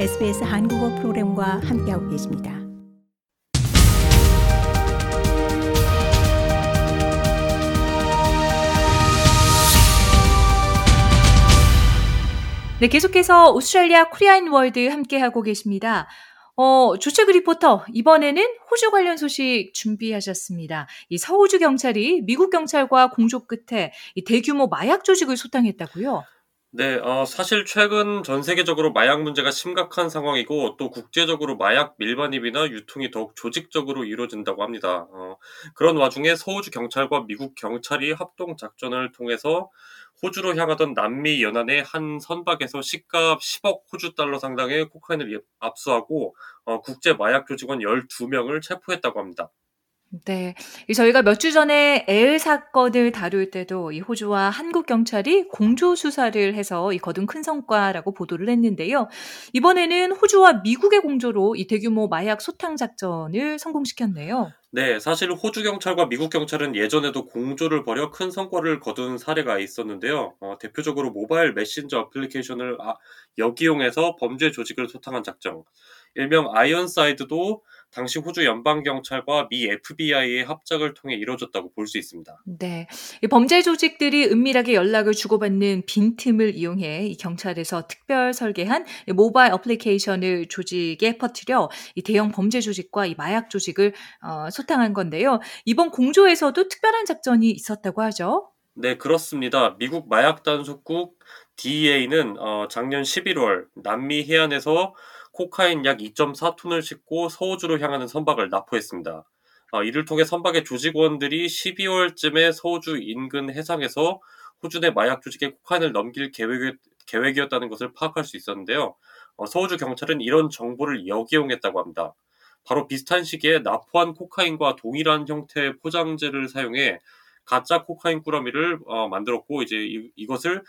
SBS 한국어 프로그램과 함께하고 계십니다. 네, 계속해서 오스트레일리아 코리아인 월드 함께하고 계십니다. 어, 조철기 리포터, 이번에는 호주 관련 소식 준비하셨습니다. 이 서호주 경찰이 미국 경찰과 공조 끝에 이 대규모 마약 조직을 소탕했다고요? 네, 어, 사실 최근 전 세계적으로 마약 문제가 심각한 상황이고 또 국제적으로 마약 밀반입이나 유통이 더욱 조직적으로 이루어진다고 합니다. 어, 그런 와중에 서호주 경찰과 미국 경찰이 합동 작전을 통해서 호주로 향하던 남미 연안의 한 선박에서 시가 10억 호주 달러 상당의 코카인을 압수하고 어, 국제 마약 조직원 12명을 체포했다고 합니다. 네. 저희가 몇 주 전에 엘 사건을 다룰 때도 이 호주와 한국 경찰이 공조 수사를 해서 이 거둔 큰 성과라고 보도를 했는데요. 이번에는 호주와 미국의 공조로 이 대규모 마약 소탕 작전을 성공시켰네요. 네, 사실 호주 경찰과 미국 경찰은 예전에도 공조를 벌여 큰 성과를 거둔 사례가 있었는데요. 어, 대표적으로 모바일 메신저 어플리케이션을 아, 역이용해서 범죄 조직을 소탕한 작전, 일명 아이언사이드도 당시 호주 연방 경찰과 미 FBI의 합작을 통해 이루어졌다고 볼 수 있습니다. 네. 범죄 조직들이 은밀하게 연락을 주고받는 빈틈을 이용해 이 경찰에서 특별 설계한 모바일 어플리케이션을 조직에 퍼뜨려 이 대형 범죄 조직과 이 마약 조직을 어, 소탕한 건데요. 이번 공조에서도 특별한 작전이 있었다고 하죠. 네, 그렇습니다. 미국 마약 단속국 DEA는 어, 작년 11월 남미 해안에서 코카인 약 2.4톤을 싣고 서호주로 향하는 선박을 납포했습니다. 어, 이를 통해 선박의 조직원들이 12월쯤에 서호주 인근 해상에서 호주 내 마약 조직에 코카인을 넘길 계획, 이었다는 것을 파악할 수 있었는데요. 어, 서호주 경찰은 이런 정보를 역이용했다고 합니다. 바로 비슷한 시기에 나포한 코카인과 동일한 형태의 포장재를 사용해 가짜 코카인 꾸러미를 어, 만들었고 이제 이, 이것을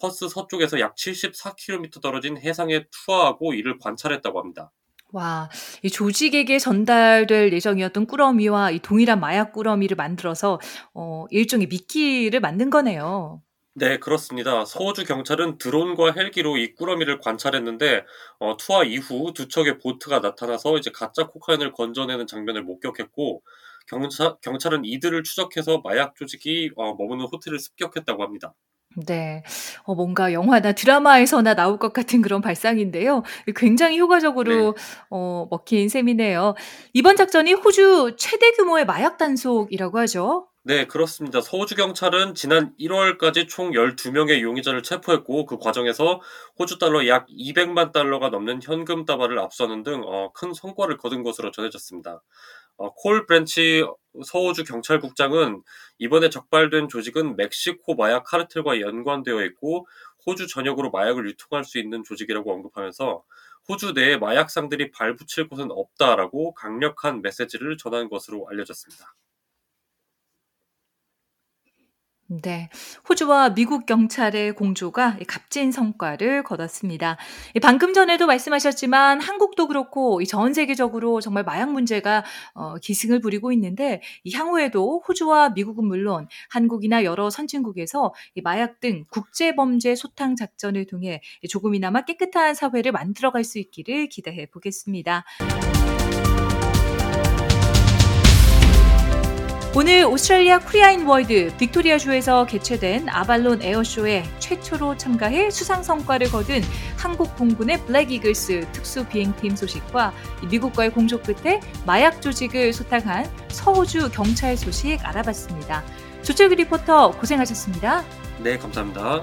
퍼스 서쪽에서 약 74km 떨어진 해상에 투하하고 이를 관찰했다고 합니다. 와, 이 조직에게 전달될 예정이었던 꾸러미와 이 동일한 마약 꾸러미를 만들어서 어, 일종의 미끼를 만든 거네요. 네, 그렇습니다. 서호주 경찰은 드론과 헬기로 이 꾸러미를 관찰했는데 어, 투하 이후 두 척의 보트가 나타나서 이제 가짜 코카인을 건져내는 장면을 목격했고 경찰, 경찰은 이들을 추적해서 마약 조직이 어, 머무는 호텔을 습격했다고 합니다. 네. 어 뭔가 영화나 드라마에서나 나올 것 같은 그런 발상인데요. 굉장히 효과적으로 네. 어 먹힌 셈이네요. 이번 작전이 호주 최대 규모의 마약 단속이라고 하죠. 네, 그렇습니다. 서호주 경찰은 지난 1월까지 총 12명의 용의자를 체포했고 그 과정에서 호주 달러 약 200만 달러가 넘는 현금 다발을 압수하는 등큰 어, 성과를 거둔 것으로 전해졌습니다. 어, 콜 브랜치 서호주 경찰국장은 이번에 적발된 조직은 멕시코 마약 카르텔과 연관되어 있고 호주 전역으로 마약을 유통할 수 있는 조직이라고 언급하면서 호주 내에 마약상들이 발붙일 곳은 없다라고 강력한 메시지를 전한 것으로 알려졌습니다. 네. 호주와 미국 경찰의 공조가 값진 성과를 거뒀습니다. 방금 전에도 말씀하셨지만 한국도 그렇고 전 세계적으로 정말 마약 문제가 어, 기승을 부리고 있는데 향후에도 호주와 미국은 물론 한국이나 여러 선진국에서 마약 등 국제 범죄 소탕 작전을 통해 조금이나마 깨끗한 사회를 만들어갈 수 있기를 기대해 보겠습니다. 오늘 오스트레일리아 코리아인 월드 빅토리아주에서 개최된 아발론 에어쇼에 최초로 참가해 수상 성과를 거둔 한국 공군의 블랙 이글스 특수 비행팀 소식과 미국과의 공조 끝에 마약 조직을 소탕한 서호주 경찰 소식 알아봤습니다. 조철기 리포터 고생하셨습니다. 네, 감사합니다.